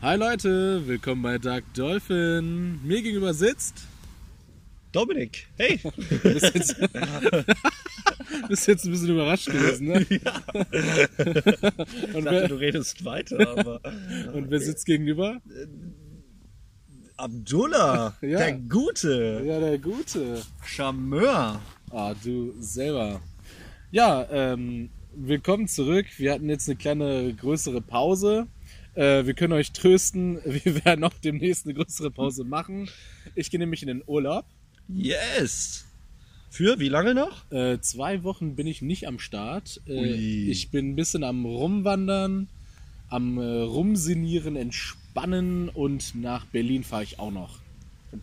Hi Leute, willkommen bei Dark Dolphin. Mir gegenüber sitzt. Dominik, hey! Du bist jetzt, bist jetzt ein bisschen überrascht gewesen, ne? Ich Und dachte, du redest weiter, aber. und wer sitzt gegenüber? Abdullah, Ja. der Gute, Ja, der Gute. Charmeur. Ah, du selber. Ja, ähm, willkommen zurück. Wir hatten jetzt eine kleine größere Pause. Äh, wir können euch trösten, wir werden auch demnächst eine größere Pause machen. Ich gehe nämlich in den Urlaub. Yes! Für wie lange noch? Äh, zwei Wochen bin ich nicht am Start. Äh, ich bin ein bisschen am Rumwandern, am äh, Rumsinieren, Entspannen und nach Berlin fahre ich auch noch.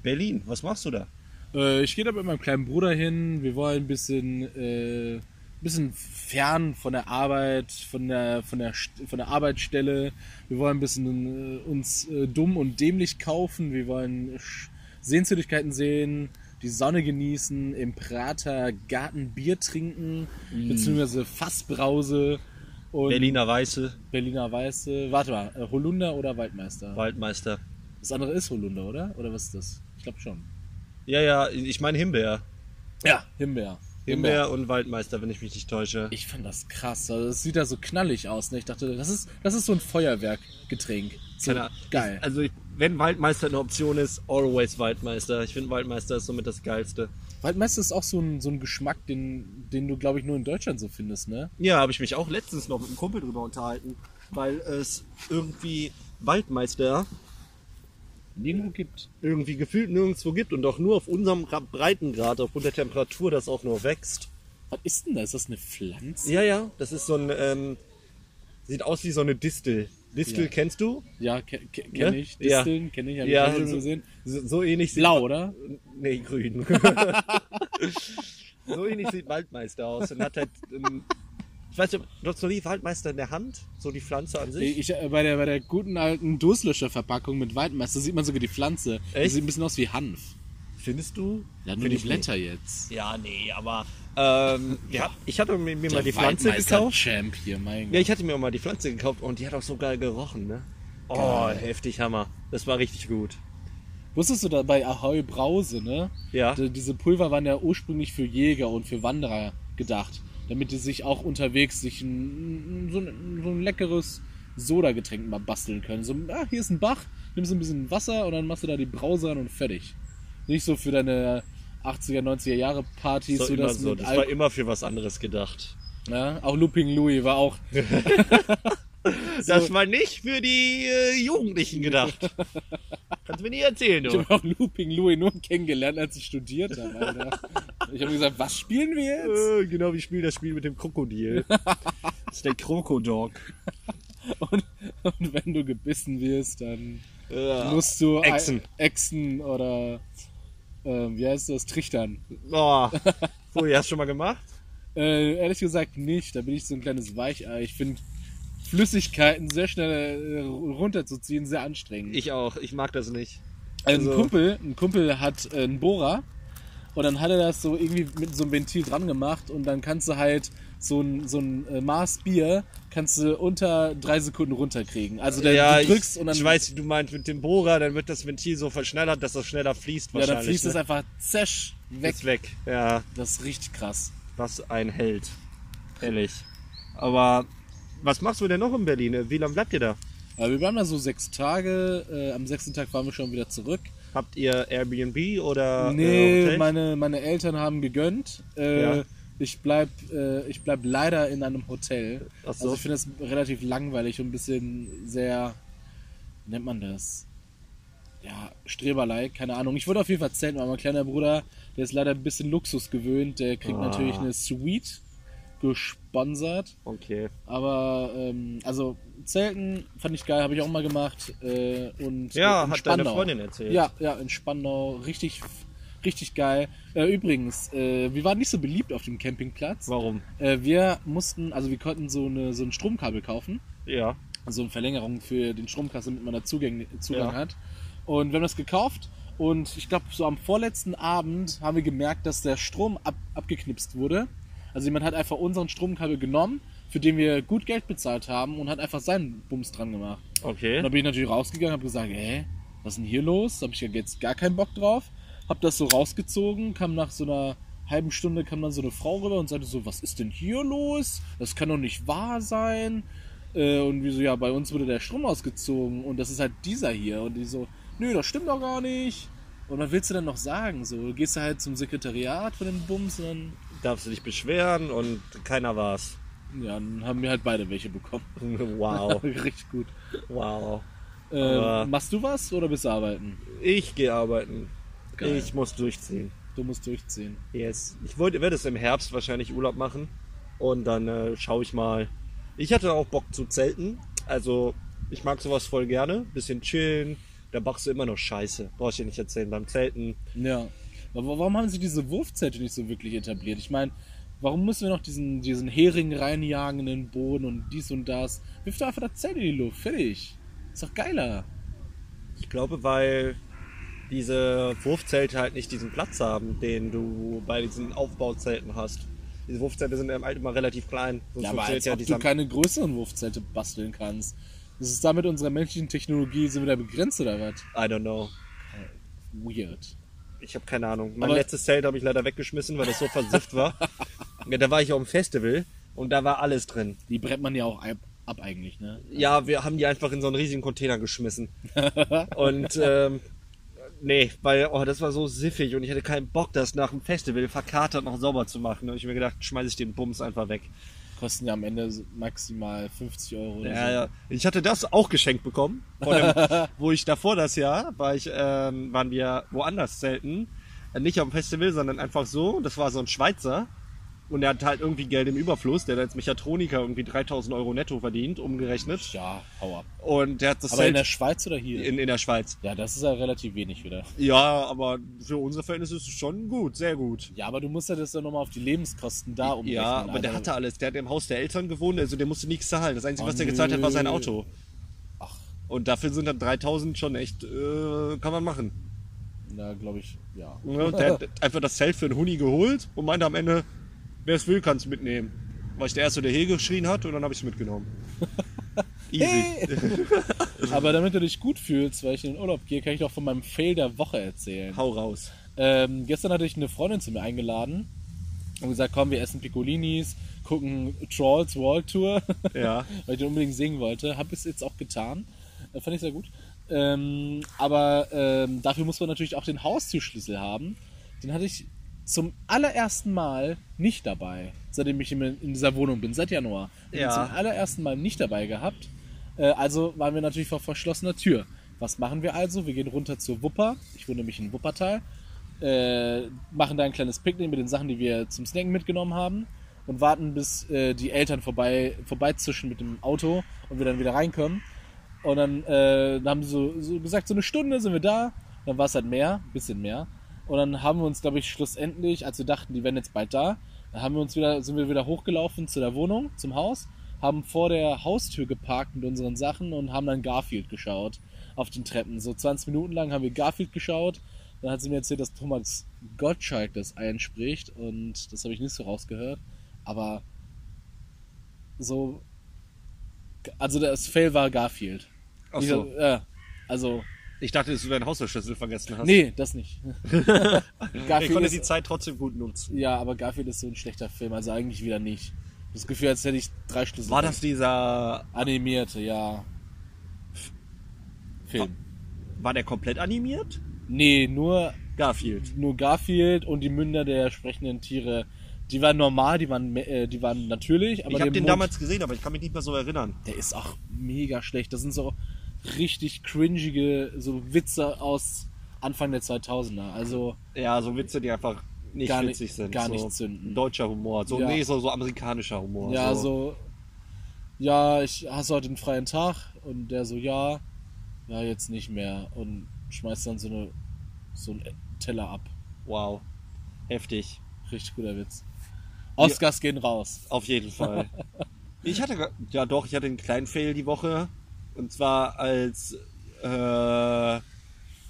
Berlin, was machst du da? Äh, ich gehe da mit meinem kleinen Bruder hin. Wir wollen ein bisschen, äh, bisschen fern von der Arbeit, von der, von der, von der Arbeitsstelle. Wir wollen ein bisschen äh, uns äh, dumm und dämlich kaufen. Wir wollen Sehenswürdigkeiten sehen, die Sonne genießen, im Prater Garten Bier trinken, beziehungsweise Fassbrause und Berliner Weiße, Berliner Weiße. Warte mal, äh, Holunder oder Waldmeister? Waldmeister. Das andere ist Holunder, oder? Oder was ist das? Ich glaube schon. Ja, ja, ich meine Himbeer. Ja, Himbeer. Himbeer und Waldmeister, wenn ich mich nicht täusche. Ich fand das krass. Also es sieht da so knallig aus. Ne? Ich dachte, das ist, das ist so ein Feuerwerkgetränk. So Keine Ahnung. geil. Also, ich, wenn Waldmeister eine Option ist, always Waldmeister. Ich finde, Waldmeister ist somit das Geilste. Waldmeister ist auch so ein, so ein Geschmack, den, den du, glaube ich, nur in Deutschland so findest, ne? Ja, habe ich mich auch letztens noch mit einem Kumpel drüber unterhalten, weil es irgendwie Waldmeister Nirgendwo gibt. irgendwie gefühlt nirgendwo gibt und auch nur auf unserem Ra- Breitengrad, aufgrund der Temperatur, das auch nur wächst. Was ist denn das? Ist das eine Pflanze? Ja, ja, das ist so ein, ähm, sieht aus wie so eine Distel. Distel Ja. kennst du? Ja, ke ke kenne Ne? ich. Ja. Disteln kenne ich. Hab Ja, ich so- gesehen. So, so ähnlich sieht Blau, oder? Nee, grün. so ähnlich sieht Waldmeister aus und hat halt, ähm, ich weiß nicht, du hast noch nie Waldmeister in der Hand? So die Pflanze an sich? Ich, äh, bei, der, bei der guten alten Durstlöscher-Verpackung mit Waldmeister sieht man sogar die Pflanze. Die Echt? sieht ein bisschen aus wie Hanf. Findest du? Ja, nur Find die Blätter jetzt. nicht. Ja, nee, aber ähm, ja, ich hatte mir, mir mal die Pflanze gekauft. Waldmeister-Champ hier, mein Ja, Gott. ich hatte mir auch mal die Pflanze gekauft und die hat auch so geil gerochen, ne? Oh, heftig Hammer. Das war richtig gut. Wusstest du da bei Ahoi Brause, ne? Ja. Diese Pulver waren ja ursprünglich für Jäger und für Wanderer gedacht, damit die sich auch unterwegs sich ein, so, ein, so ein leckeres Soda-Getränk mal basteln können. So, ah, hier ist ein Bach, nimmst ein bisschen Wasser und dann machst du da die Brause an und fertig. Nicht so für deine 80er, 90er Jahre Partys, Das, war immer das so. das war immer für was anderes gedacht. ja, auch Looping Louis war auch Das war nicht für die äh, Jugendlichen gedacht. Kannst mir nie erzählen, Ich du. habe auch Looping Louis nur kennengelernt, als ich studiert habe, Alter. Ich habe gesagt, was spielen wir jetzt? Äh, genau wie spiel das Spiel mit dem Krokodil. Das ist der Krokodog. Und, und wenn du gebissen wirst, dann Ja. musst du Echsen. Echsen oder ähm, wie heißt das? Trichtern. Oh. Ihr hast schon mal gemacht? Äh, ehrlich gesagt nicht. Da bin ich so ein kleines Weichei. Ich finde Flüssigkeiten sehr schnell äh, runterzuziehen sehr anstrengend. Ich auch. Ich mag das nicht. ein also- Kumpel, ein Kumpel hat äh, einen Bohrer und dann hat er das so irgendwie mit so einem Ventil dran gemacht und dann kannst du halt so ein, so ein äh, Maß Bier kannst du unter drei Sekunden runterkriegen. Also der, ja, du drückst ich, und dann, ich weiß, wie du meinst mit dem Bohrer, dann wird das Ventil so verschnellert, dass das schneller fließt ja, wahrscheinlich. dann fließt es ne? einfach zesch weg. Ist weg. Ja, Das ist richtig krass. was ein Held. Ehrlich. Aber was machst du denn noch in Berlin? Wie lange bleibt ihr da? Aber wir waren da so sechs Tage. Äh, am sechsten Tag fahren wir schon wieder zurück. Habt ihr Airbnb oder äh, nee, Hotel? meine, meine Eltern haben gegönnt. Äh, Ja. Ich bleib, äh, ich bleib leider in einem Hotel. Ach so. Also ich finde das relativ langweilig und ein bisschen sehr, wie nennt man das? Ja, Streberlei, keine Ahnung. Ich wollte auf jeden Fall zelten, aber mein kleiner Bruder, der ist leider ein bisschen Luxus gewöhnt. Der kriegt Ah. natürlich eine Suite gesponsert. Okay. Aber, ähm, also Zelten fand ich geil, habe ich auch mal gemacht. Äh, und Ja, hat deine Spandau. Freundin erzählt. Ja, ja, in Spandau. Richtig, richtig geil. Äh, übrigens, äh, wir waren nicht so beliebt auf dem Campingplatz. Warum? Äh, wir mussten, also wir konnten so, eine, so ein Stromkabel kaufen. Ja. So eine Verlängerung für den Stromkasten, damit man da Zugang, Zugang Ja. hat. Und wir haben das gekauft. Und ich glaube, so am vorletzten Abend haben wir gemerkt, dass der Strom ab, abgeknipst wurde. Also jemand hat einfach unseren Stromkabel genommen, für den wir gut Geld bezahlt haben und hat einfach seinen Bums dran gemacht. Okay. Und dann bin ich natürlich rausgegangen, habe gesagt, hä, was ist denn hier los? Da habe ich ja jetzt gar keinen Bock drauf. Hab das so rausgezogen, kam nach so einer halben Stunde kam dann so eine Frau rüber und sagte so, was ist denn hier los? Das kann doch nicht wahr sein. Äh, und wie so, ja, bei uns wurde der Strom ausgezogen und das ist halt dieser hier. Und die so, nö, das stimmt doch gar nicht. Und was willst du dann noch sagen? So, du gehst du halt zum Sekretariat von den Bums und dann, Darfst du dich beschweren und keiner war's. ja, dann haben wir halt beide welche bekommen. Wow. Richtig gut. Wow. Äh, machst du was oder bist du arbeiten? Ich gehe arbeiten. Geil. Ich muss durchziehen. Du musst durchziehen. Yes. Ich wollte, werde es im Herbst wahrscheinlich Urlaub machen. Und dann äh, schaue ich mal. Ich hatte auch Bock zu zelten. Also, ich mag sowas voll gerne. Bisschen chillen. Da machst du immer noch Scheiße. Brauch ich dir nicht erzählen. Beim Zelten. Ja. Aber warum haben sie diese Wurfzelte nicht so wirklich etabliert? Ich meine, warum müssen wir noch diesen, diesen Hering reinjagen in den Boden und dies und das? Wirf doch einfach das Zelt in die Luft. Fertig. Ist doch geiler. Ich glaube, weil diese Wurfzelte halt nicht diesen Platz haben, den du bei diesen Aufbauzelten hast. Diese Wurfzelte sind halt immer relativ klein. Sonst Ja, aber als ja ob du keine größeren Wurfzelte basteln kannst. Das ist damit unserer menschlichen Technologie sind wir da begrenzt oder was? I don't know. Weird. Ich habe keine Ahnung. Mein Aber- letztes Zelt habe ich leider weggeschmissen, weil das so versifft war. Ja, da war ich auf dem Festival und da war alles drin. Die brennt man ja auch ab, ab eigentlich, ne? Ja, wir haben die einfach in so einen riesigen Container geschmissen. Und ähm, nee, weil oh, das war so siffig und ich hatte keinen Bock, das nach dem Festival verkatert noch sauber zu machen. Und ich mir gedacht, schmeiß ich den Bums einfach weg. Kosten ja am Ende maximal 50 Euro oder Ja, so. ja. Ich hatte das auch geschenkt bekommen. Dem, wo ich davor das Jahr war ich, ähm, waren wir woanders zelten. Äh, Nicht auf dem Festival, sondern einfach so. Das war so ein Schweizer. Und der hat halt irgendwie Geld im Überfluss. Der hat als Mechatroniker irgendwie 3000 Euro netto verdient, umgerechnet. Ja, hau ab. Und der hat das Aber in Zelt der Schweiz oder hier? in, in der Schweiz. ja, das ist ja relativ wenig wieder. Ja, aber für unsere Verhältnisse ist es schon gut, sehr gut. Ja, aber du musst ja das dann nochmal auf die Lebenskosten da umrechnen. Ja, aber der Alter. hatte alles. Der hat im Haus der Eltern gewohnt, also der musste nichts zahlen. Das Einzige, Oh, was der gezahlt hat, war sein. Auto. Ach, Und dafür sind dann 3000 schon echt, äh, kann man machen. na, glaube ich, ja. Ja, der hat einfach das Zelt für einen Huni geholt und meinte am Ende, wer es will, kann es mitnehmen. War ich der Erste, der hier geschrien hat und dann habe ich es mitgenommen. Easy. Hey! aber damit du dich gut fühlst, weil ich in den Urlaub gehe, kann ich doch von meinem Fail der Woche erzählen. Hau raus. Ähm, gestern hatte ich eine Freundin zu mir eingeladen und gesagt, komm, wir essen Piccolinis, gucken Trolls World Tour, Ja. weil ich den unbedingt singen wollte. Habe es jetzt auch getan. Äh, fand ich sehr gut. Ähm, aber ähm, dafür muss man natürlich auch den Haustürschlüssel haben. Den hatte ich zum allerersten Mal nicht dabei, seitdem ich in dieser Wohnung bin, seit Januar. Ja. zum allerersten Mal nicht dabei gehabt. Äh, also waren wir natürlich vor verschlossener Tür. Was machen wir also? Wir gehen runter zur Wupper. Ich wohne nämlich in Wuppertal. Äh, machen da ein kleines Picknick mit den Sachen, die wir zum Snacken mitgenommen haben. Und warten, bis äh, die Eltern vorbei, vorbeizischen mit dem Auto und wir dann wieder reinkommen. Und dann, äh, haben sie so, so gesagt, so eine Stunde sind wir da. Dann war es halt mehr, ein bisschen mehr. Und dann haben wir uns, glaube ich, schlussendlich, als wir dachten, die wären jetzt bald da, dann haben wir uns wieder, sind wir wieder hochgelaufen zu der Wohnung, zum Haus, haben vor der Haustür geparkt mit unseren Sachen und haben dann Garfield geschaut auf den Treppen. So 20 Minuten lang haben wir Garfield geschaut. Dann hat sie mir erzählt, dass Thomas Gottschalk das einspricht und das habe ich nicht so rausgehört. Aber so, also das Fail war Garfield. Ach so. Nicht- Ja, also, Ich dachte, dass du deinen Hausschlüssel vergessen hast. nee, das nicht. ich konnte die Zeit trotzdem gut nutzen. ja, aber Garfield ist so ein schlechter Film, also eigentlich wieder nicht. Das Gefühl, als hätte ich drei Schlüssel. War das dieser, animierte, ja. Film. war der komplett animiert? Nee, nur, Garfield. nur Garfield und die Münder der sprechenden Tiere. Die waren normal, die waren, äh, die waren natürlich, aber ich habe den Mund- damals gesehen, aber ich kann mich nicht mehr so erinnern. Der ist auch mega schlecht. Das sind so richtig cringige so Witze aus Anfang der 2000er. Also Ja, so Witze, die einfach nicht Gar witzig nicht- sind. gar so nicht zünden. Deutscher Humor. So, Ja. nee, so, so amerikanischer Humor. ja, so ja, ich hast heute einen freien Tag und der so ja, ja jetzt nicht mehr und schmeißt dann so eine so einen Teller ab. Wow. Heftig. Richtig guter Witz. Oscars gehen raus. Auf jeden Fall. ich hatte, ja doch, ich hatte einen kleinen Fail die Woche. Und zwar als äh,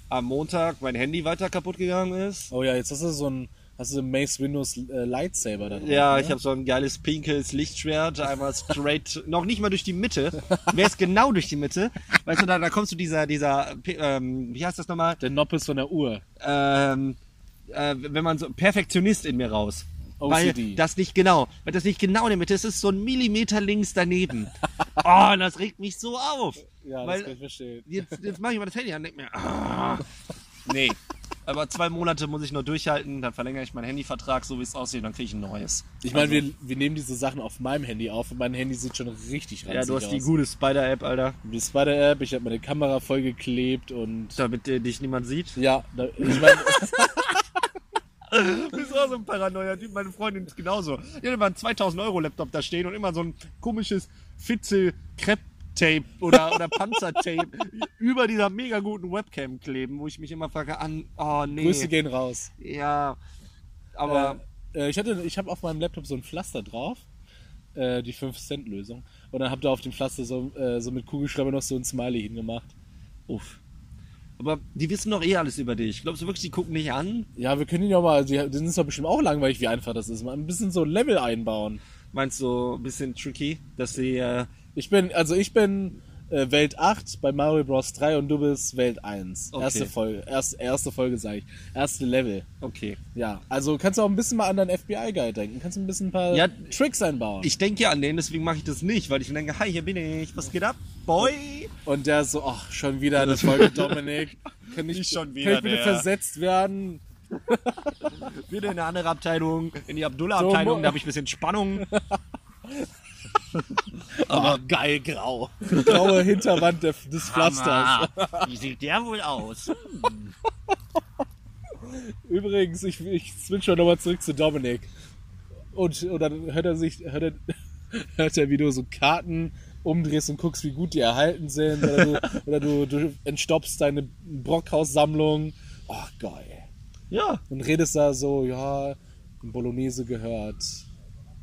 am Montag mein Handy weiter kaputt gegangen ist. Oh ja, jetzt hast du so ein Hast du Mace Windows äh, Lightsaber da drauf? Ja, ne? ich habe so ein geiles pinkes Lichtschwert, einmal straight, noch nicht mal durch die Mitte. Wäre es genau durch die Mitte. Weißt du, da, da kommst du dieser, dieser, ähm, wie heißt das nochmal? Der Noppes von der Uhr. Ähm, äh, wenn man so, Perfektionist in mir raus. Weil OCD. das nicht genau, weil das nicht genau in der Mitte ist, ist so ein Millimeter links daneben. oh, das regt mich so auf. Ja, das weil kann ich verstehen. jetzt, jetzt mache ich mal das Handy an und denke mir, ah, nee. Aber zwei Monate muss ich nur durchhalten, dann verlängere ich meinen Handyvertrag, so wie es aussieht, dann kriege ich ein neues. Ich meine, wir, wir nehmen diese Sachen auf meinem Handy auf und mein Handy sieht schon richtig ranzig Ja, du hast die aus. gute Spider-App, Alter. Die Spider-App, ich habe meine Kamera vollgeklebt und Damit äh, dich niemand sieht. ja, da, ich meine, Auch so ein paranoia Typ. Meine Freundin ist genauso. Die hat immer einen 2000 Euro Laptop da stehen und immer so ein komisches Fitzel Crepe Tape oder, oder Panzertape über dieser mega guten Webcam kleben, wo ich mich immer frage an, oh nee. Grüße gehen raus. Ja, aber Äh, ich hatte, ich habe auf meinem Laptop so ein Pflaster drauf, äh, die 5-Cent-Lösung. Und dann hab da auf dem Pflaster so, äh, so mit Kugelschreiber noch so ein Smiley hingemacht. uff. Aber die wissen doch eh alles über dich. Glaubst du wirklich, die gucken dich an? Ja, wir können die ja mal, die, ist doch bestimmt auch langweilig, wie einfach das ist. Mal ein bisschen so Level einbauen. Meinst du ein bisschen tricky, dass sie äh, Ich bin, also ich bin äh, Welt 8 bei Mario Bros 3 und du bist Welt 1. Okay. Erste Folge, erste, erste Folge sage ich. Erste Level. okay. Ja, also kannst du auch ein bisschen mal an deinen FBI-Guide denken. Kannst du ein bisschen ein paar Ja, Tricks einbauen. Ich denke ja an den, deswegen mache ich das nicht, weil ich mir denke, hi, hier bin ich, was geht ab, boy? Und der so, ach, schon wieder eine Folge Dominik. Kann ich, Nicht schon kann wieder ich bitte der. versetzt werden? Wieder in eine andere Abteilung, in die Abdullah-Abteilung, So, da habe ich ein bisschen Spannung. Aber geil grau. Graue Hinterwand des Pflasters. Wie sieht der wohl aus? Übrigens, ich, ich switch mal nochmal zurück zu Dominik. Und, und dann hört er sich, hört er, hört er, wie du so Karten umdrehst und guckst, wie gut die erhalten sind. Oder du, oder du, du entstoppst deine Brockhaus-Sammlung. Oh, geil. Ja. Und redest da so, ja, in Bolognese gehört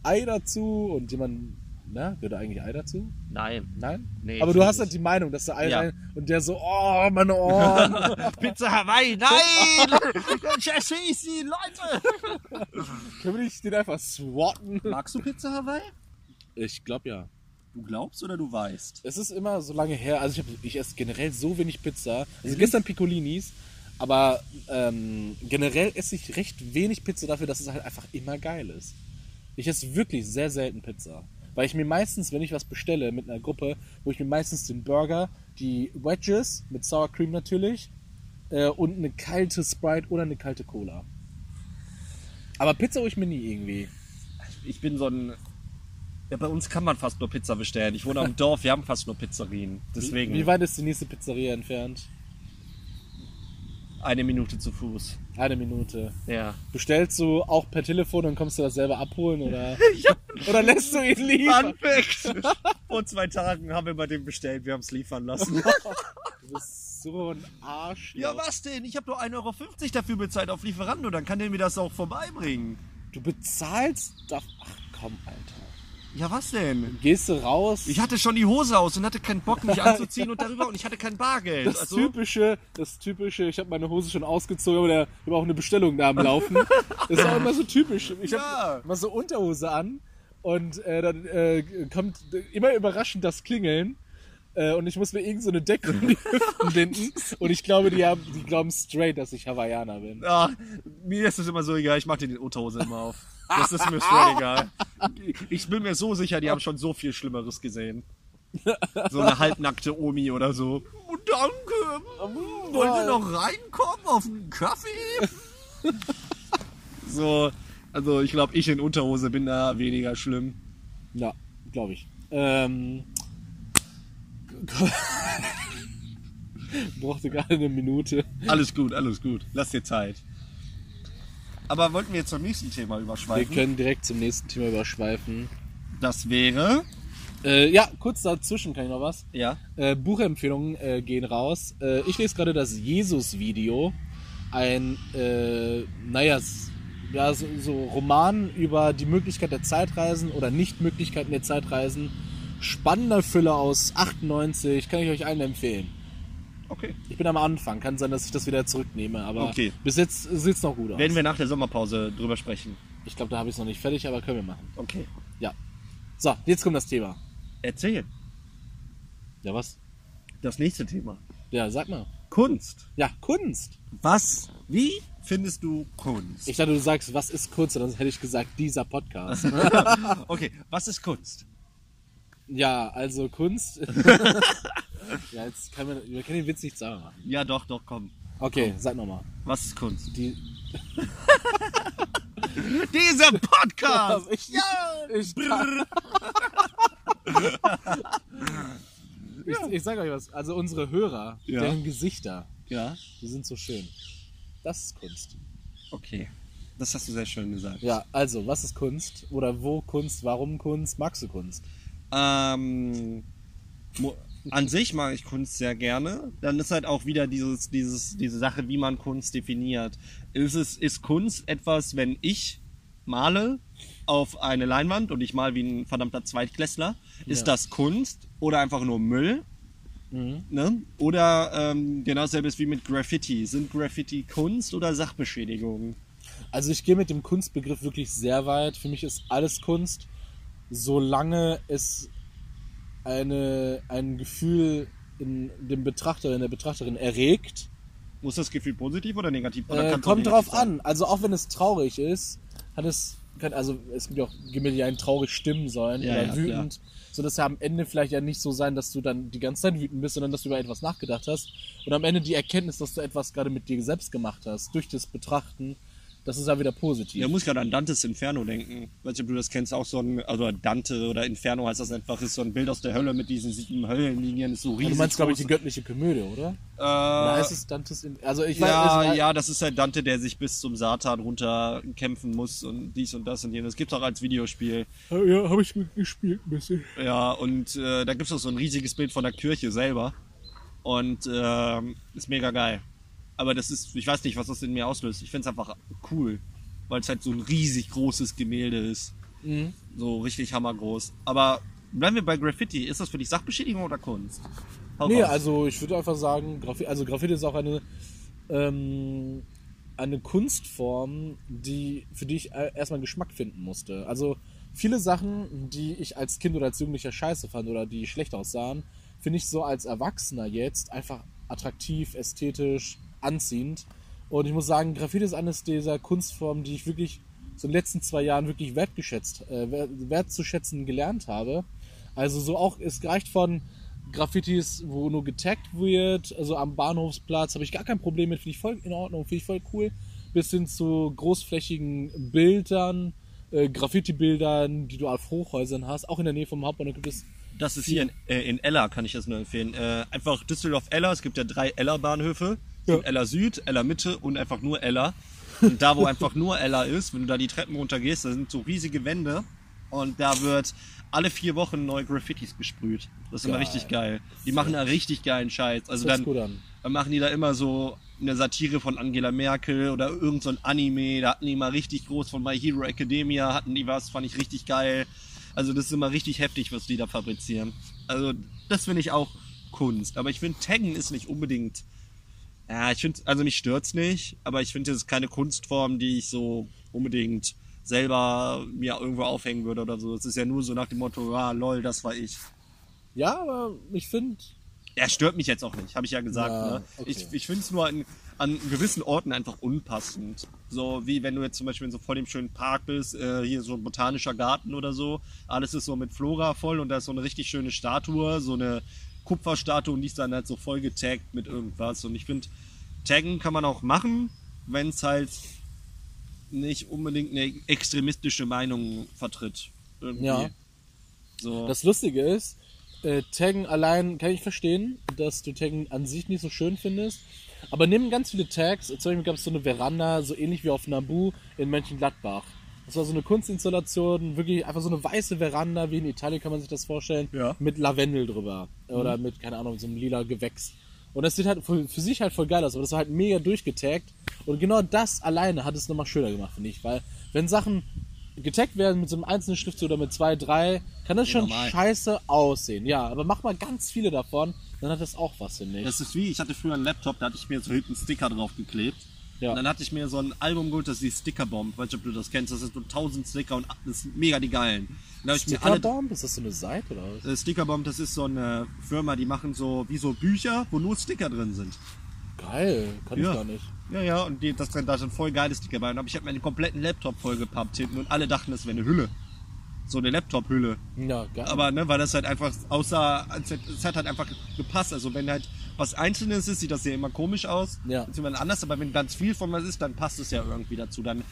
Ei dazu und jemand, na, gehört da eigentlich Ei dazu? Nein. Nein? Nee, Aber du hast halt die Meinung, dass da Ei Ja. rein und der so, oh, meine Ohren. Pizza Hawaii, nein! Ich schieß die Leute! Können wir nicht den einfach swatten? Magst du Pizza Hawaii? Ich glaube ja. Du glaubst oder du weißt? Es ist immer so lange her, also ich, hab, ich esse generell so wenig Pizza. Also gestern Piccolinis, aber ähm, generell esse ich recht wenig Pizza dafür, dass es halt einfach immer geil ist. Ich esse wirklich sehr selten Pizza. Weil ich mir meistens, wenn ich was bestelle mit einer Gruppe, wo ich mir meistens den Burger, die Wedges mit Sour Cream natürlich äh, und eine kalte Sprite oder eine kalte Cola. Aber Pizza hole ich mir nie irgendwie. Ich bin so ein. Ja, bei uns kann man fast nur Pizza bestellen. Ich wohne am Dorf, wir haben fast nur Pizzerien. Deswegen Wie weit ist die nächste Pizzeria entfernt? Eine Minute zu Fuß. Eine Minute. Ja. Bestellst du auch per Telefon und kommst du das selber abholen oder, oder lässt du ihn liefern? Unfact! Vor zwei Tagen haben wir bei dem bestellt, wir haben es liefern lassen. Du bist so ein Arsch. ja, was denn? Ich habe doch 1,50 Euro dafür bezahlt auf Lieferando, dann kann der mir das auch vorbeibringen. Du bezahlst doch. Ach komm, Alter. Ja, was denn? Gehst du raus? Ich hatte schon die Hose aus und hatte keinen Bock, mich anzuziehen und darüber und ich hatte kein Bargeld. das Also, typische, das typische, ich habe meine Hose schon ausgezogen, aber ich habe auch eine Bestellung da am Laufen. Das ist auch immer so typisch. Ich Ja. habe immer so Unterhose an und äh, dann äh, kommt immer überraschend das Klingeln. Äh, und ich muss mir irgend so eine Decke um die Hüften binden. Und ich glaube, die, haben, die glauben straight, dass ich Hawaiianer bin. ja, mir ist es immer so egal, ich mach dir die Unterhose immer auf. Das ist mir straight egal. Ich bin mir so sicher, die haben schon so viel Schlimmeres gesehen. So eine halbnackte Omi oder so. Oh, danke. Wollt ihr noch reinkommen auf einen Kaffee? so, also ich glaube, ich in Unterhose bin da weniger schlimm. Ja, glaube ich. Ähm, brauchte gerade eine Minute. Alles gut, alles gut. Lass dir Zeit. Aber wollten wir jetzt zum nächsten Thema Wir überschweifen? können direkt zum nächsten Thema überschweifen. Das wäre. Äh, ja, kurz dazwischen kann ich noch was. Ja. Äh, Buchempfehlungen äh, gehen raus. Äh, ich lese gerade das Jesus-Video. Ein, äh, naja, ja, so, so Roman über die Möglichkeit der Zeitreisen oder Nichtmöglichkeiten der Zeitreisen. Spannender Füller aus 98, kann ich euch allen empfehlen. Okay. Ich bin am Anfang, kann sein, dass ich das wieder zurücknehme, aber Okay. bis jetzt sieht es noch gut aus. Werden wir nach der Sommerpause drüber sprechen. Ich glaube, da habe ich es noch nicht fertig, aber können wir machen. Okay. Ja. So, jetzt kommt das Thema. Erzähl. Ja, was? Das nächste Thema. Ja, sag mal. Kunst. Ja, Kunst. Was? Wie findest du Kunst? Ich dachte, du sagst, was ist Kunst? Und dann hätte ich gesagt, dieser Podcast. okay, was ist Kunst? ja, also Kunst. ja, jetzt kann man, wir können den Witz nicht sauber machen. Ja, doch, doch, komm. Okay, sag nochmal. Was ist Kunst? Die, Dieser Podcast! ich, ja! ich, ich, ich sag euch was. Also unsere Hörer, Ja. deren Gesichter, Ja, die sind so schön. Das ist Kunst. okay. Das hast du sehr schön gesagt. Ja, also, was ist Kunst? Oder wo Kunst? Warum Kunst? Magst du Kunst? Ähm, mo- an sich mag ich Kunst sehr gerne. Dann ist halt auch wieder dieses, dieses, diese Sache, wie man Kunst definiert. Ist es, ist Kunst etwas, wenn ich male auf eine Leinwand und ich mal wie ein verdammter Zweitklässler? Ist Ja. das Kunst oder einfach nur Müll? Mhm. Ne? Oder ähm, genau dasselbe ist wie mit Graffiti. Sind Graffiti Kunst oder Sachbeschädigung? Also ich gehe mit dem Kunstbegriff wirklich sehr weit. Für mich ist alles Kunst, solange es eine, ein Gefühl in dem Betrachter, in der Betrachterin erregt. Muss das Gefühl positiv oder negativ? Oder Äh, kommt negativ drauf an. Also auch wenn es traurig ist, hat es, kann, also es gibt ja auch Gemälde, die einen traurig stimmen sollen Ja, oder ja, wütend. So dass ja am Ende vielleicht ja nicht so sein, dass du dann die ganze Zeit wütend bist, sondern dass du über etwas nachgedacht hast. Und am Ende die Erkenntnis, dass du etwas gerade mit dir selbst gemacht hast, durch das Betrachten, das ist ja wieder positiv. Ja, muss gerade an Dantes Inferno denken. Weiß nicht, ob du das kennst, auch so ein, also Dante oder Inferno heißt das einfach, ist so ein Bild aus der Hölle mit diesen sieben Höllenlinien, ist so riesig. du meinst, glaube ich, die göttliche Komödie, oder? Oder äh, heißt es Dantes in, Also ich ja, weiß, es- ja, das ist halt Dante, der sich bis zum Satan runter kämpfen muss und dies und das und jenes. Das gibt's auch als Videospiel. Ja, habe ich gespielt ein bisschen. Ja, und äh, da gibt's auch so ein riesiges Bild von der Kirche selber. Und ähm, ist mega geil. Aber das ist, ich weiß nicht, was das in mir auslöst. Ich find's einfach cool, weil es halt so ein riesig großes Gemälde ist. Mhm. So richtig hammergroß. Aber bleiben wir bei Graffiti. Ist das für dich Sachbeschädigung oder Kunst? Hau Nee, raus. also ich würde einfach sagen, Graffiti, also Graffiti ist auch eine, ähm, eine Kunstform, die, für die ich äh, erstmal Geschmack finden musste. Also viele Sachen, die ich als Kind oder als Jugendlicher scheiße fand oder die schlecht aussahen, finde ich so als Erwachsener jetzt einfach attraktiv, ästhetisch, anziehend. Und ich muss sagen, Graffiti ist eines dieser Kunstformen, die ich wirklich so in den letzten zwei Jahren wirklich wertgeschätzt, äh, wert- wertzuschätzen gelernt habe. Also so auch, es reicht von Graffitis, wo nur getaggt wird, also am Bahnhofsplatz habe ich gar kein Problem mit, finde ich voll in Ordnung, finde ich voll cool, bis hin zu großflächigen Bildern, äh, Graffiti-Bildern, die du auf Hochhäusern hast, auch in der Nähe vom Hauptbahnhof gibt es Das ist hier in, äh, in Ella, kann ich das nur empfehlen. Äh, einfach Düsseldorf-Ella, es gibt ja drei Ella-Bahnhöfe. Ja. Ella Süd, Ella Mitte und einfach nur Ella. Und da, wo einfach nur Ella ist, wenn du da die Treppen runtergehst, da sind so riesige Wände. Und da wird alle vier Wochen neue Graffitis gesprüht. Das ist immer Geil. richtig geil. Die machen da richtig geilen Scheiß. Also dann, sich gut an. dann machen die da immer so eine Satire von Angela Merkel oder irgend so Anime. Da hatten die mal richtig groß von My Hero Academia, hatten die was, fand ich richtig geil. Also das ist immer richtig heftig, was die da fabrizieren. Also das finde ich auch Kunst. Aber ich finde, Taggen ist nicht unbedingt. Ja, ich finde, also mich stört's nicht, aber ich finde, das ist keine Kunstform, die ich so unbedingt selber mir irgendwo aufhängen würde oder so. Es ist ja nur so nach dem Motto, ah, lol, das war ich. Ja, aber ich finde, Er stört mich jetzt auch nicht, habe ich ja gesagt. Ja, ne? okay. Ich, ich finde es nur an, an gewissen Orten einfach unpassend. So wie wenn du jetzt zum Beispiel in so voll dem schönen Park bist, äh, hier so ein botanischer Garten oder so. Alles ist so mit Flora voll und da ist so eine richtig schöne Statue, so eine Kupferstatue und die ist dann halt so voll getaggt mit irgendwas. Und ich finde, taggen kann man auch machen, wenn es halt nicht unbedingt eine extremistische Meinung vertritt. Irgendwie. Ja. So. das Lustige ist, äh, Taggen allein kann ich verstehen, dass du Taggen an sich nicht so schön findest. Aber nimm ganz viele Tags. Zum Beispiel gab es so eine Veranda, so ähnlich wie auf Nabu in Mönchengladbach. Das war so eine Kunstinstallation, wirklich einfach so eine weiße Veranda, wie in Italien kann man sich das vorstellen, Ja. mit Lavendel drüber. Oder mit, keine Ahnung, so einem lila Gewächs. Und das sieht halt für, für sich halt voll geil aus, aber das war halt mega durchgetaggt. Und genau das alleine hat es nochmal schöner gemacht, finde ich. Weil, wenn Sachen getaggt werden mit so einem einzelnen Schriftzug oder mit zwei, drei, kann das schon normal. scheiße aussehen. Ja, aber mach mal ganz viele davon, dann hat das auch was, finde ich. Das ist wie, ich hatte früher einen Laptop, da hatte ich mir so hinten Sticker drauf geklebt. Ja. Und dann hatte ich mir so ein Album geholt, das ist die Stickerbomb. Weiß nicht, ob du das kennst. Das sind so 1000 Sticker und das sind mega die geilen. Ich. Stickerbomb? Ist das so eine Seite oder was? Äh, Stickerbomb, das ist so eine Firma, die machen so wie so Bücher, wo nur Sticker drin sind. Geil, kann Ja. ich gar nicht. Ja, ja, und die, das, da sind voll geile Sticker bei. Und hab ich habe meinen kompletten Laptop vollgepappt hinten und alle dachten, das wäre eine Hülle. So eine Laptop-Hülle. Ja, geil. Aber ne, weil das halt einfach aussah, es hat halt einfach gepasst. Also wenn halt was Einzelnes ist, sieht das ja immer komisch aus. Ja. Beziehungsweise anders, aber wenn ganz viel von was ist, dann passt es ja irgendwie dazu. Dann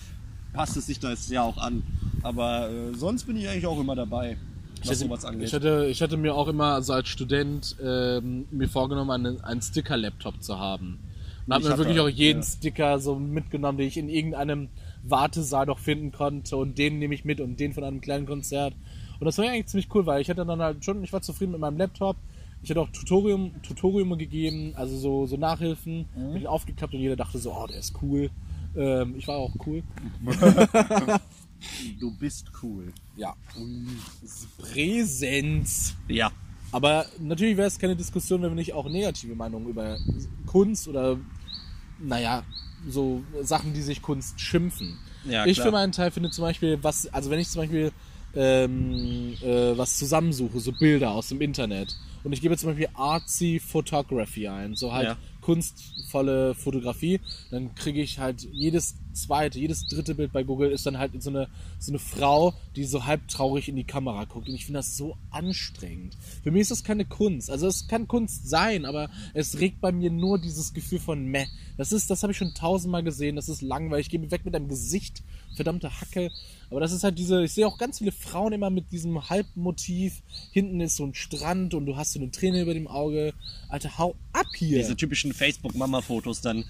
passt es sich das ja auch an. Aber äh, sonst bin ich eigentlich auch immer dabei, was hätte, sowas angeht. ich, hätte, ich hätte mir auch immer also als Student ähm, mir vorgenommen, einen, einen Sticker-Laptop zu haben. Und habe Ich mir wirklich auch jeden ja. Sticker so mitgenommen, den ich in irgendeinem Wartesaal noch finden konnte. Und den nehme ich mit und den von einem kleinen Konzert. Und das war ja eigentlich ziemlich cool, weil ich hatte dann halt schon, ich war zufrieden mit meinem Laptop. Ich hatte auch Tutorium, Tutoriume gegeben, also so, so Nachhilfen, Mhm. mit aufgeklappt und jeder dachte so, oh, der ist cool. Ähm, ich war auch cool. du bist cool. Ja. Präsenz. Ja. Aber natürlich wäre es keine Diskussion, wenn wir nicht auch negative Meinungen über Kunst oder, naja, so Sachen, die sich Kunst schimpfen. Ja, ich klar. für meinen Teil finde zum Beispiel, was, also wenn ich zum Beispiel ähm, äh, was zusammensuche, so Bilder aus dem Internet und ich gebe zum Beispiel artsy Photography ein, so halt Ja. kunstvolle Fotografie, dann kriege ich halt jedes zweite, jedes dritte Bild bei Google ist dann halt so eine, so eine Frau, die so halb traurig in die Kamera guckt und ich finde das so anstrengend. Für mich ist das keine Kunst. Also es kann Kunst sein, aber es regt bei mir nur dieses Gefühl von meh. Das ist, das habe ich schon tausendmal gesehen, das ist langweilig. Ich gehe weg mit deinem Gesicht, verdammte Hacke. Aber das ist halt diese, ich sehe auch ganz viele Frauen immer mit diesem Halbmotiv. Hinten ist so ein Strand und du hast so eine Träne über dem Auge. Alter, hau ab hier. Diese typischen Facebook-Mama-Fotos dann.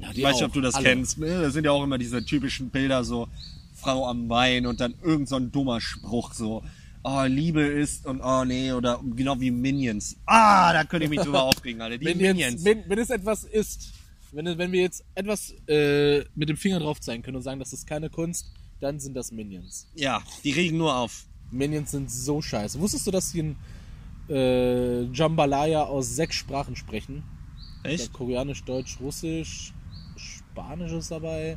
Ja, ich weiß nicht, ob du das alle. kennst. Ne? Das sind ja auch immer diese typischen Bilder, so Frau am Wein und dann irgend so ein dummer Spruch, so, oh, Liebe ist und oh nee, oder genau wie Minions. Ah, da könnte ich mich drüber aufregen, Alter. Die wenn, Minions. jetzt, wenn, wenn es etwas ist, wenn, wenn wir jetzt etwas äh, mit dem Finger drauf zeigen können und sagen, das ist keine Kunst, dann sind das Minions. ja, die regen nur auf. Minions sind so scheiße. Wusstest du, dass sie in äh, Jambalaya aus sechs Sprachen sprechen? Echt? Koreanisch, Deutsch, Russisch, Spanisch ist dabei.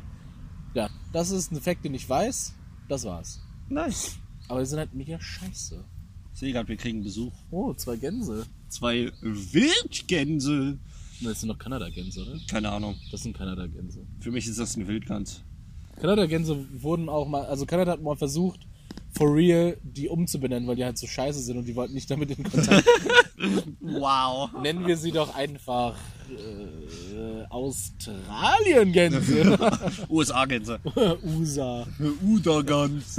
Ja, das ist ein Fakt, den ich weiß. Das war's. Nice. Aber die sind halt mega scheiße. Ich sehe gerade, wir kriegen Besuch. Oh, zwei Gänse. Zwei Wildgänse. Das sind doch Kanada-Gänse, oder? Keine Ahnung. Das sind Kanada-Gänse. Für mich ist das ein Wildgans. Kanada-Gänse wurden auch mal, also Kanada hat mal versucht, for real, die umzubenennen, weil die halt so scheiße sind und die wollten nicht damit in Kontakt. Wow. Nennen wir sie doch einfach äh, Australien-Gänse. USA-Gänse. USA. Uda-Gans.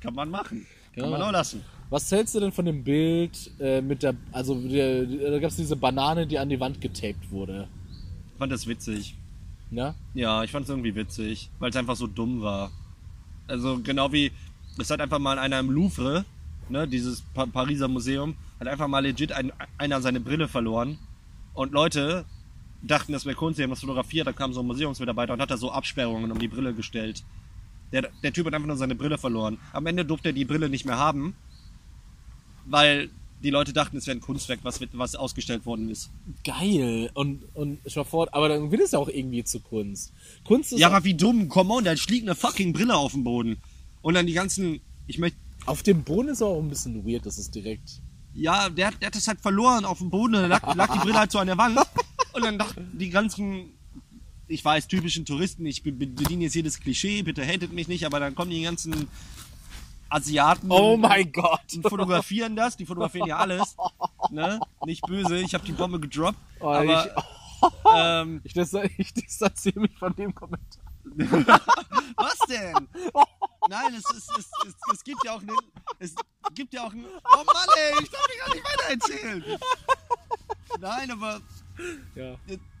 Kann man machen. Kann Ja. man auch lassen. Was hältst du denn von dem Bild äh, mit der, also der, da gab es diese Banane, die an die Wand getaped wurde. Ich fand das witzig. Ja? Ja, ich fand es irgendwie witzig, weil es einfach so dumm war. Also genau wie, es hat einfach mal einer im Louvre, ne, dieses pa Pariser Museum, hat einfach mal legit ein, einer seine Brille verloren. Und Leute dachten, das wäre Kunst, die haben das fotografiert, da kam so ein Museumsmitarbeiter und hat da so Absperrungen um die Brille gestellt. Der, der Typ hat einfach nur seine Brille verloren. Am Ende durfte er die Brille nicht mehr haben, weil die Leute dachten, es wäre ein Kunstwerk, was, was ausgestellt worden ist. Geil. Und, und ich war fort, aber dann wird es ja auch irgendwie zu Kunst. Kunst ist Ja, aber wie dumm, come on, da liegt eine fucking Brille auf dem Boden. Und dann die ganzen, ich möchte, auf dem Boden ist auch ein bisschen weird, das ist direkt. ja, der, hat- der hat das halt verloren auf dem Boden, dann lag, lag die Brille halt so an der Wand. Und dann dachten die ganzen, ich weiß, typischen Touristen, ich be- be- bediene jetzt jedes Klischee, bitte hatet mich nicht, aber dann kommen die ganzen Asiaten Oh mein Gott. und fotografieren das, die fotografieren ja alles. Ne? Nicht böse, ich habe die Bombe gedroppt. Oh, aber ähm, Ich, dis ich distanziere mich von dem Kommentar. Was denn? Nein, es, ist, es, es, es gibt ja auch einen. Es gibt ja auch einen. Oh Mann, ey, ich darf dich gar nicht weiter erzählen. Nein, aber Ja.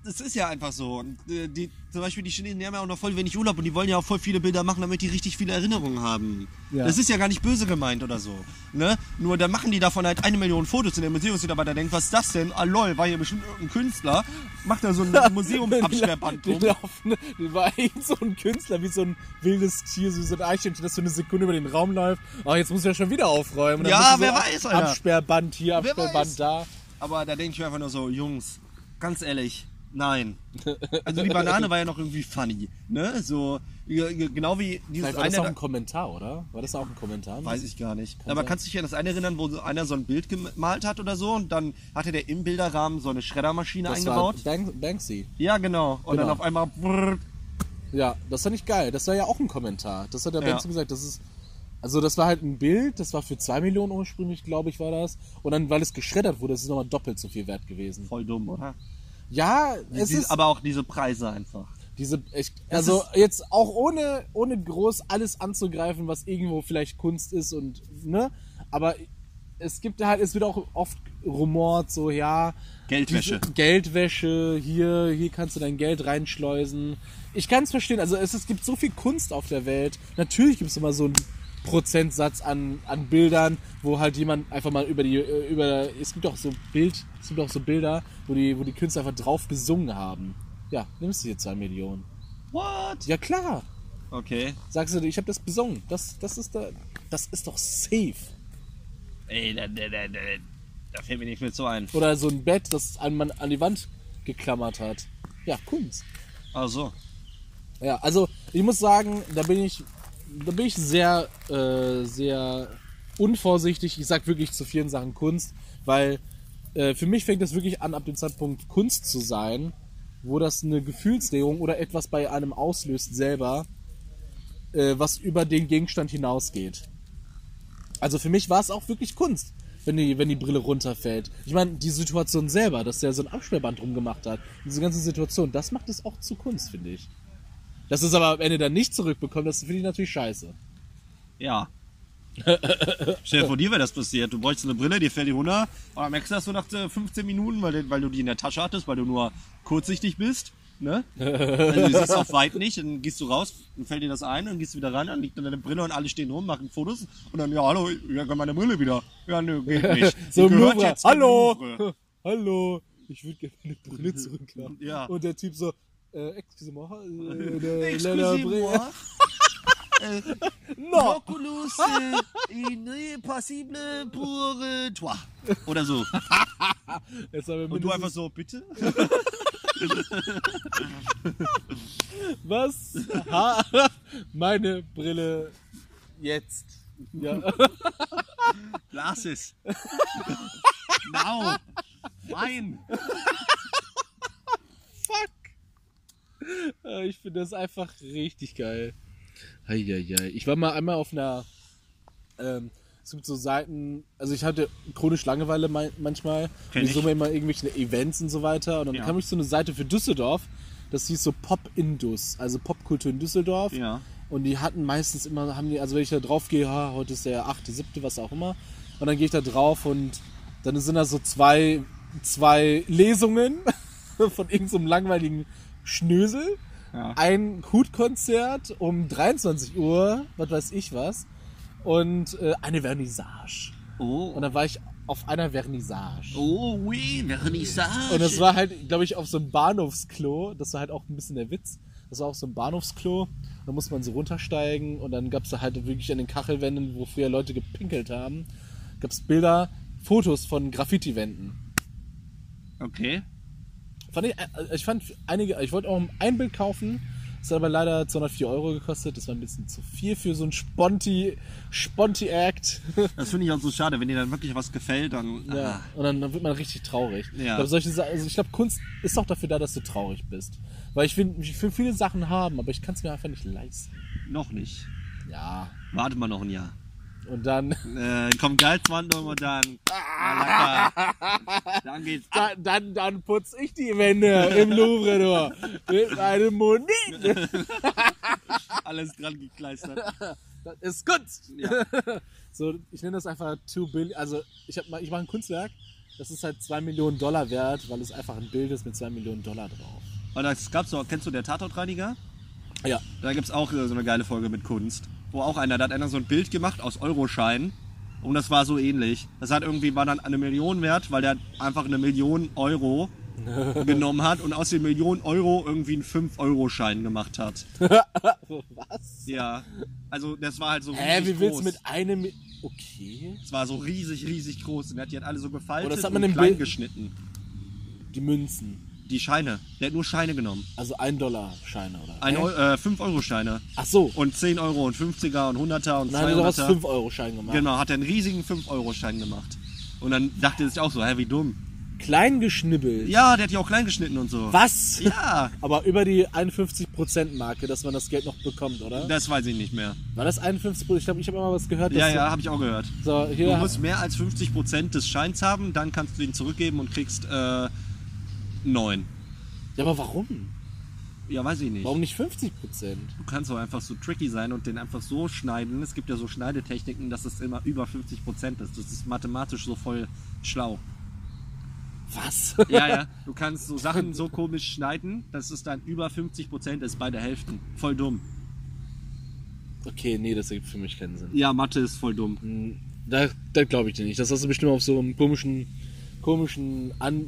Das ist ja einfach so. Und, äh, die, zum Beispiel die Chinesen, die haben ja auch noch voll wenig Urlaub und die wollen ja auch voll viele Bilder machen, damit die richtig viele Erinnerungen haben. Ja. Das ist ja gar nicht böse gemeint oder so. Ne? Nur dann machen die davon halt eine Million Fotos in der Museumsmitarbeiter denkt, was ist das denn? Ah lol, war hier bestimmt irgendein Künstler. Macht da so ein Museumsabsperrband drum. die war irgend so ein Künstler, wie so ein wildes Tier, so so ein Eichhörnchen, das so eine Sekunde über den Raum läuft. Ah, jetzt muss er schon wieder aufräumen. Und Ja, wer so weiß, Alter. Absperrband hier, Absperrband da. Aber da denke ich mir einfach nur so, Jungs, ganz ehrlich, nein. Also die Banane war ja noch irgendwie funny. Ne? So, genau wie dieses Vielleicht war das eine. auch ein Kommentar, oder? War das auch ein Kommentar? Weiß ich gar nicht. Kann Aber sein. kannst du dich an das eine erinnern, wo einer so ein Bild gemalt hat oder so und dann hatte der im Bilderrahmen so eine Schreddermaschine das eingebaut? war Bank Banksy. Ja, genau. Und dann Genau. auf einmal. brrrt. Ja, das fand ich geil. Das war ja auch ein Kommentar. Das hat der Ja. Banksy gesagt. Das ist, also das war halt ein Bild, das war für 2 Millionen ursprünglich, glaube ich, war das. Und dann, weil es geschreddert wurde, ist es nochmal doppelt so viel wert gewesen. Voll dumm, oder? Ja, es Dies- ist aber auch diese Preise einfach. diese Das also jetzt auch ohne ohne groß alles anzugreifen, was irgendwo vielleicht Kunst ist und ne, aber es gibt halt, es wird auch oft rumort so ja Geldwäsche. diese Geldwäsche hier hier kannst du dein Geld reinschleusen. Ich kann es verstehen, also es, es gibt so viel Kunst auf der Welt. Natürlich gibt es immer so einen Prozentsatz an, an Bildern, wo halt jemand einfach mal über die äh, über es gibt auch so Bild, es gibt auch so Bilder, wo die wo die Künstler einfach drauf gesungen haben. Ja, nimmst du hier zwei Millionen. What? Ja klar. Okay. Sagst du, ich habe das besungen. Das, das ist da, das ist doch safe. Ey, da, da, da, da, da fällt mir nicht mehr so ein. Oder so ein Bett, das Mann an die Wand geklammert hat. Ja, Kunst. Ach so. Ja, also ich muss sagen, da bin ich, da bin ich sehr, äh, sehr unvorsichtig. Ich sag wirklich zu vielen Sachen Kunst, weil äh, für mich fängt das wirklich an, ab dem Zeitpunkt Kunst zu sein, wo das eine Gefühlsregung oder etwas bei einem auslöst selber, äh, was über den Gegenstand hinausgeht. Also für mich war es auch wirklich Kunst, wenn die, wenn die Brille runterfällt. Ich meine, die Situation selber, dass der so ein Absperrband rumgemacht hat, diese ganze Situation, das macht es auch zu Kunst, finde ich. Dass es aber am Ende dann nicht zurückbekommt, das finde ich natürlich scheiße. Ja. Stell dir vor, dir wäre das passiert. Du bräuchst eine Brille, dir fällt die runter und dann merkst du das so nach äh, 15 Minuten, weil, du- weil du die in der Tasche hattest, weil du nur kurzsichtig bist. Ne? Also du siehst auf weit nicht, dann gehst du raus, dann fällt dir das ein, dann gehst du wieder rein, dann liegt dann deine Brille und alle stehen rum, machen Fotos und dann, ja, hallo, ja, kann meine Brille wieder. Ja, nö, geht nicht. So gehört Louvre. jetzt Hallo! Louvre. Hallo! Ich würde gerne meine Brille zurückhaben. Ja. Und der Typ so, äh, excusez-moi, äh, der- Excusez-moi. No! Oculus euh, est possible pour euh, toi. Oder so. Und du einfach so, bitte? Was? Ha, meine Brille jetzt. Ja. Glasses. Now. Nein. Äh, Ich finde das einfach richtig geil. Heieiei. Ich war mal einmal auf einer. Ähm, es gibt so Seiten. Also ich hatte chronisch Langeweile manchmal. Kenn Und ich suche mir immer irgendwelche Events und so weiter. Und dann Ja. kam ich zu einer Seite für Düsseldorf. Das hieß so Pop Indus, also Popkultur in Düsseldorf. Ja. Und die hatten meistens immer, haben die, also wenn ich da drauf gehe, ha, heute ist der 8., 7., was auch immer. Und dann gehe ich da drauf und dann sind da so zwei, zwei Lesungen von irgendeinem so langweiligen Schnösel. Ja. Ein Hutkonzert um 23 Uhr, was weiß ich was. Und äh, eine Vernissage. Oh. Und dann war ich auf einer Vernissage. Oh, oui, Vernissage. Und das war halt, glaube ich, auf so einem Bahnhofsklo. Das war halt auch ein bisschen der Witz. Das war auch so ein Bahnhofsklo. Da musste man so runtersteigen und dann gab es da halt wirklich an den Kachelwänden, wo früher Leute gepinkelt haben, gab es Bilder, Fotos von Graffiti-Wänden. Okay. Fand ich, äh, ich fand einige, ich wollte auch ein Bild kaufen, das hat aber leider 204 Euro gekostet. Das war ein bisschen zu viel für so ein Sponti, Sponti-Act. Das finde ich auch so schade. Wenn dir dann wirklich was gefällt, dann. Ja. Ah. Und dann, dann wird man richtig traurig. Ja. Ich glaube, solche also ich glaube, Kunst ist auch dafür da, dass du traurig bist. Weil ich will, ich will viele Sachen haben, aber ich kann es mir einfach nicht leisten. Noch nicht. Ja. Warte mal noch ein Jahr. Und dann, Äh, kommt Gehaltsverhandlung und dann. Ah. Dann geht's ab. dann, dann, putz ich die Wände im Louvre nur. Mit einem Monit. Alles dran gekleistert. Das ist Kunst. Ja. So, ich nenne das einfach Too Billion. Also, ich, hab ich mache ein Kunstwerk das ist halt 2 Millionen Dollar wert, weil es einfach ein Bild ist mit 2 Millionen Dollar drauf. Und das gab's doch, kennst du der Tatortreiniger? Ja. Da gibt's auch äh, so eine geile Folge mit Kunst. Wo auch einer, da hat einer so ein Bild gemacht aus Euroscheinen. Und das war so ähnlich. Das hat irgendwie, war dann eine Million wert, weil der einfach eine Million Euro genommen hat und aus den Millionen Euro irgendwie einen 5-Euro-Schein gemacht hat. Was? Ja. Also das war halt so riesig Hä, wie willst groß. du mit einem... Okay. Es war so riesig, riesig groß. Und er hat die halt alle so gefaltet Oh, das hat man und im klein Bild- geschnitten. Die Münzen. Die Scheine. Der hat nur Scheine genommen. Also 1 Dollar Scheine, oder? Ein Hä? Eu äh, 5-Euro-Scheine. Ach so. Und 10 Euro und 50er und 100er und Dann hat er daraus 200er. 5 Euro Schein gemacht. Genau, hat er einen riesigen 5-Euro-Schein gemacht. Und dann dachte er sich auch so, hä, wie dumm. Klein geschnibbelt. Ja, der hat die auch klein geschnitten und so. Was? Ja, Aber über die 51%-Marke, dass man das Geld noch bekommt, oder? das weiß ich nicht mehr. War das 51%? Ich glaube, ich habe immer was gehört. Ja, du- ja, habe ich auch gehört. So, Du musst mehr als 50% des Scheins haben, dann kannst du den zurückgeben und kriegst äh, 9. Ja, aber warum? Ja, weiß ich nicht. Warum nicht 50%? Du kannst auch einfach so tricky sein und den einfach so schneiden. Es gibt ja so Schneidetechniken, dass es immer über 50% ist. Das ist mathematisch so voll schlau. Was? Ja, ja. Du kannst so Sachen so komisch schneiden, dass es dann über 50% ist, beide Hälften. Voll dumm. Okay, nee, das ergibt für mich keinen Sinn. Ja, Mathe ist voll dumm. Hm, Da, da glaube ich dir nicht. Das hast du bestimmt auf so einem komischen, komischen, an-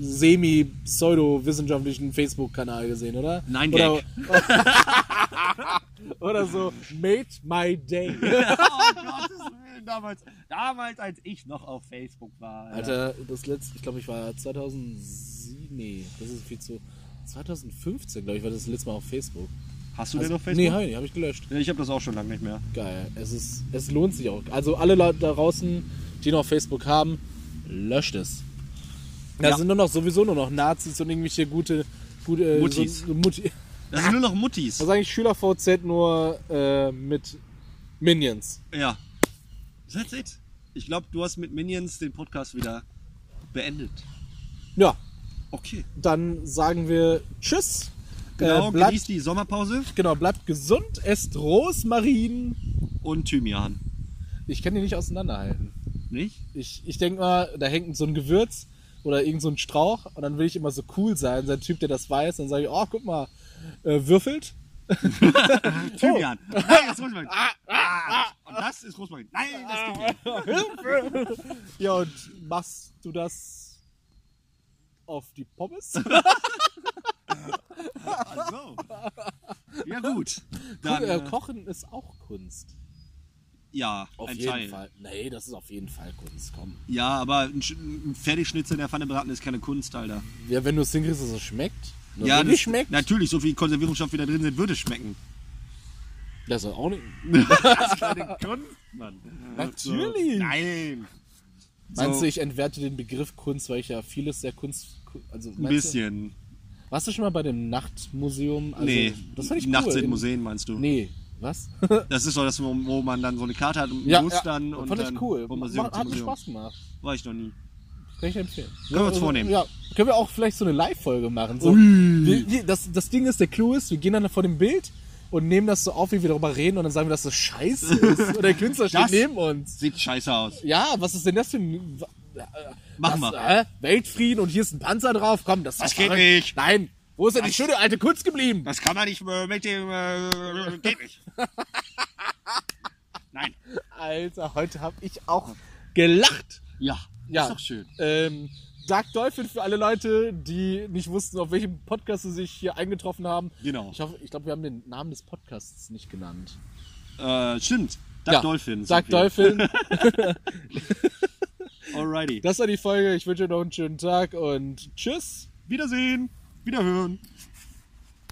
semi-pseudo-wissenschaftlichen Facebook-Kanal gesehen, oder? Nein, oder, oder so, made my day. oh Gottes Willen, damals, damals, als ich noch auf Facebook war. Alter, das letzte, ich glaube, ich war 2007, nee, das ist viel zu, 2015, glaube ich, war das letzte Mal auf Facebook. Hast du Also, den auf Facebook? Nee, hab ich habe ich gelöscht. Ja, ich habe das auch schon lange nicht mehr. Geil. Es, ist, es lohnt sich auch. Also alle Leute da draußen, die noch Facebook haben, löscht es. Da Ja. sind nur noch sowieso nur noch Nazis und irgendwelche gute, gute äh, Muttis. So, Mutti, Das sind nur noch Muttis. was eigentlich Schüler VZ nur äh, mit Minions. Ja. That's it. Ich glaube, du hast mit Minions den Podcast wieder beendet. Ja, Okay. dann sagen wir Tschüss. Genau, äh, bleibt, genießt die Sommerpause genau, bleibt gesund, esst Rosmarin. und Thymian. Ich kann die nicht auseinanderhalten. Nicht? Ich, ich denke mal, da hängt so ein Gewürz oder irgend so ein Strauch und dann will ich immer so cool sein, sein Typ, der das weiß, dann sage ich, oh, guck mal, äh, würfelt. Thymian. Nein, das ist Rosmarin. Ah, und das ist Rosmarin. Nein, das ist Thymian. Ja, und machst du das auf die Pommes? Also. Ja gut. Dann, Dann, äh, äh, Kochen ist auch Kunst. Ja, Auf ein jeden Teil. Fall. Nee, das ist auf jeden Fall Kunst. Komm. Ja, aber ein, Sch- ein Fertigschnitzel in der Pfanne braten ist keine Kunst, Alter. Ja, wenn du es hinkriegst, dass es schmeckt. Nur ja, wenn das es schmeckt, Natürlich, so viel Konservierungsstoff, wie da drin sind, würde es schmecken. das ist auch nicht. Das ist keine Kunst, Mann. Natürlich. So. Nein. Meinst So. du, ich entwerte den Begriff Kunst, weil ich ja vieles der Kunst. Also, Ein meinst du- bisschen. Warst du schon mal bei dem Nachtmuseum? Also, nee, Das fand ich cool. nachts In- Museen meinst du? Nee, was? Das ist so das, wo, man dann so eine Karte hat und ja, muss ja, dann und fand dann ich cool. Museum Hat mir. Spaß gemacht. War ich noch nie. Kann ich empfehlen. Können wir uns vornehmen. Ja, können wir auch vielleicht so eine Live-Folge machen. So, wir, das, das Ding ist, der Clou ist, wir gehen dann vor dem Bild und nehmen das so auf, wie wir darüber reden und dann sagen wir, dass das scheiße ist. Und der Künstler steht Das- neben uns. Sieht scheiße aus. Ja, was ist denn das für ein... Machen wir. Äh, Weltfrieden und hier ist ein Panzer drauf. Komm, das, Das doch geht nicht. Nein, wo ist denn die schöne alte Kunst geblieben? Das kann man nicht äh, mit dem. Äh, geht nicht. Nein. Alter, heute habe ich auch gelacht. Ja. Ja. Ist doch schön. Ähm, Dark Dolphin für alle Leute, die nicht wussten, auf welchem Podcast sie sich hier eingetroffen haben. Genau. Ich hoffe, ich glaube, wir haben den Namen des Podcasts nicht genannt. Äh, stimmt. Duck Ja, Dolphin. Dark. Dolphin. Alrighty. Das war die Folge. Ich wünsche euch noch einen schönen Tag und tschüss. Wiedersehen. Wiederhören.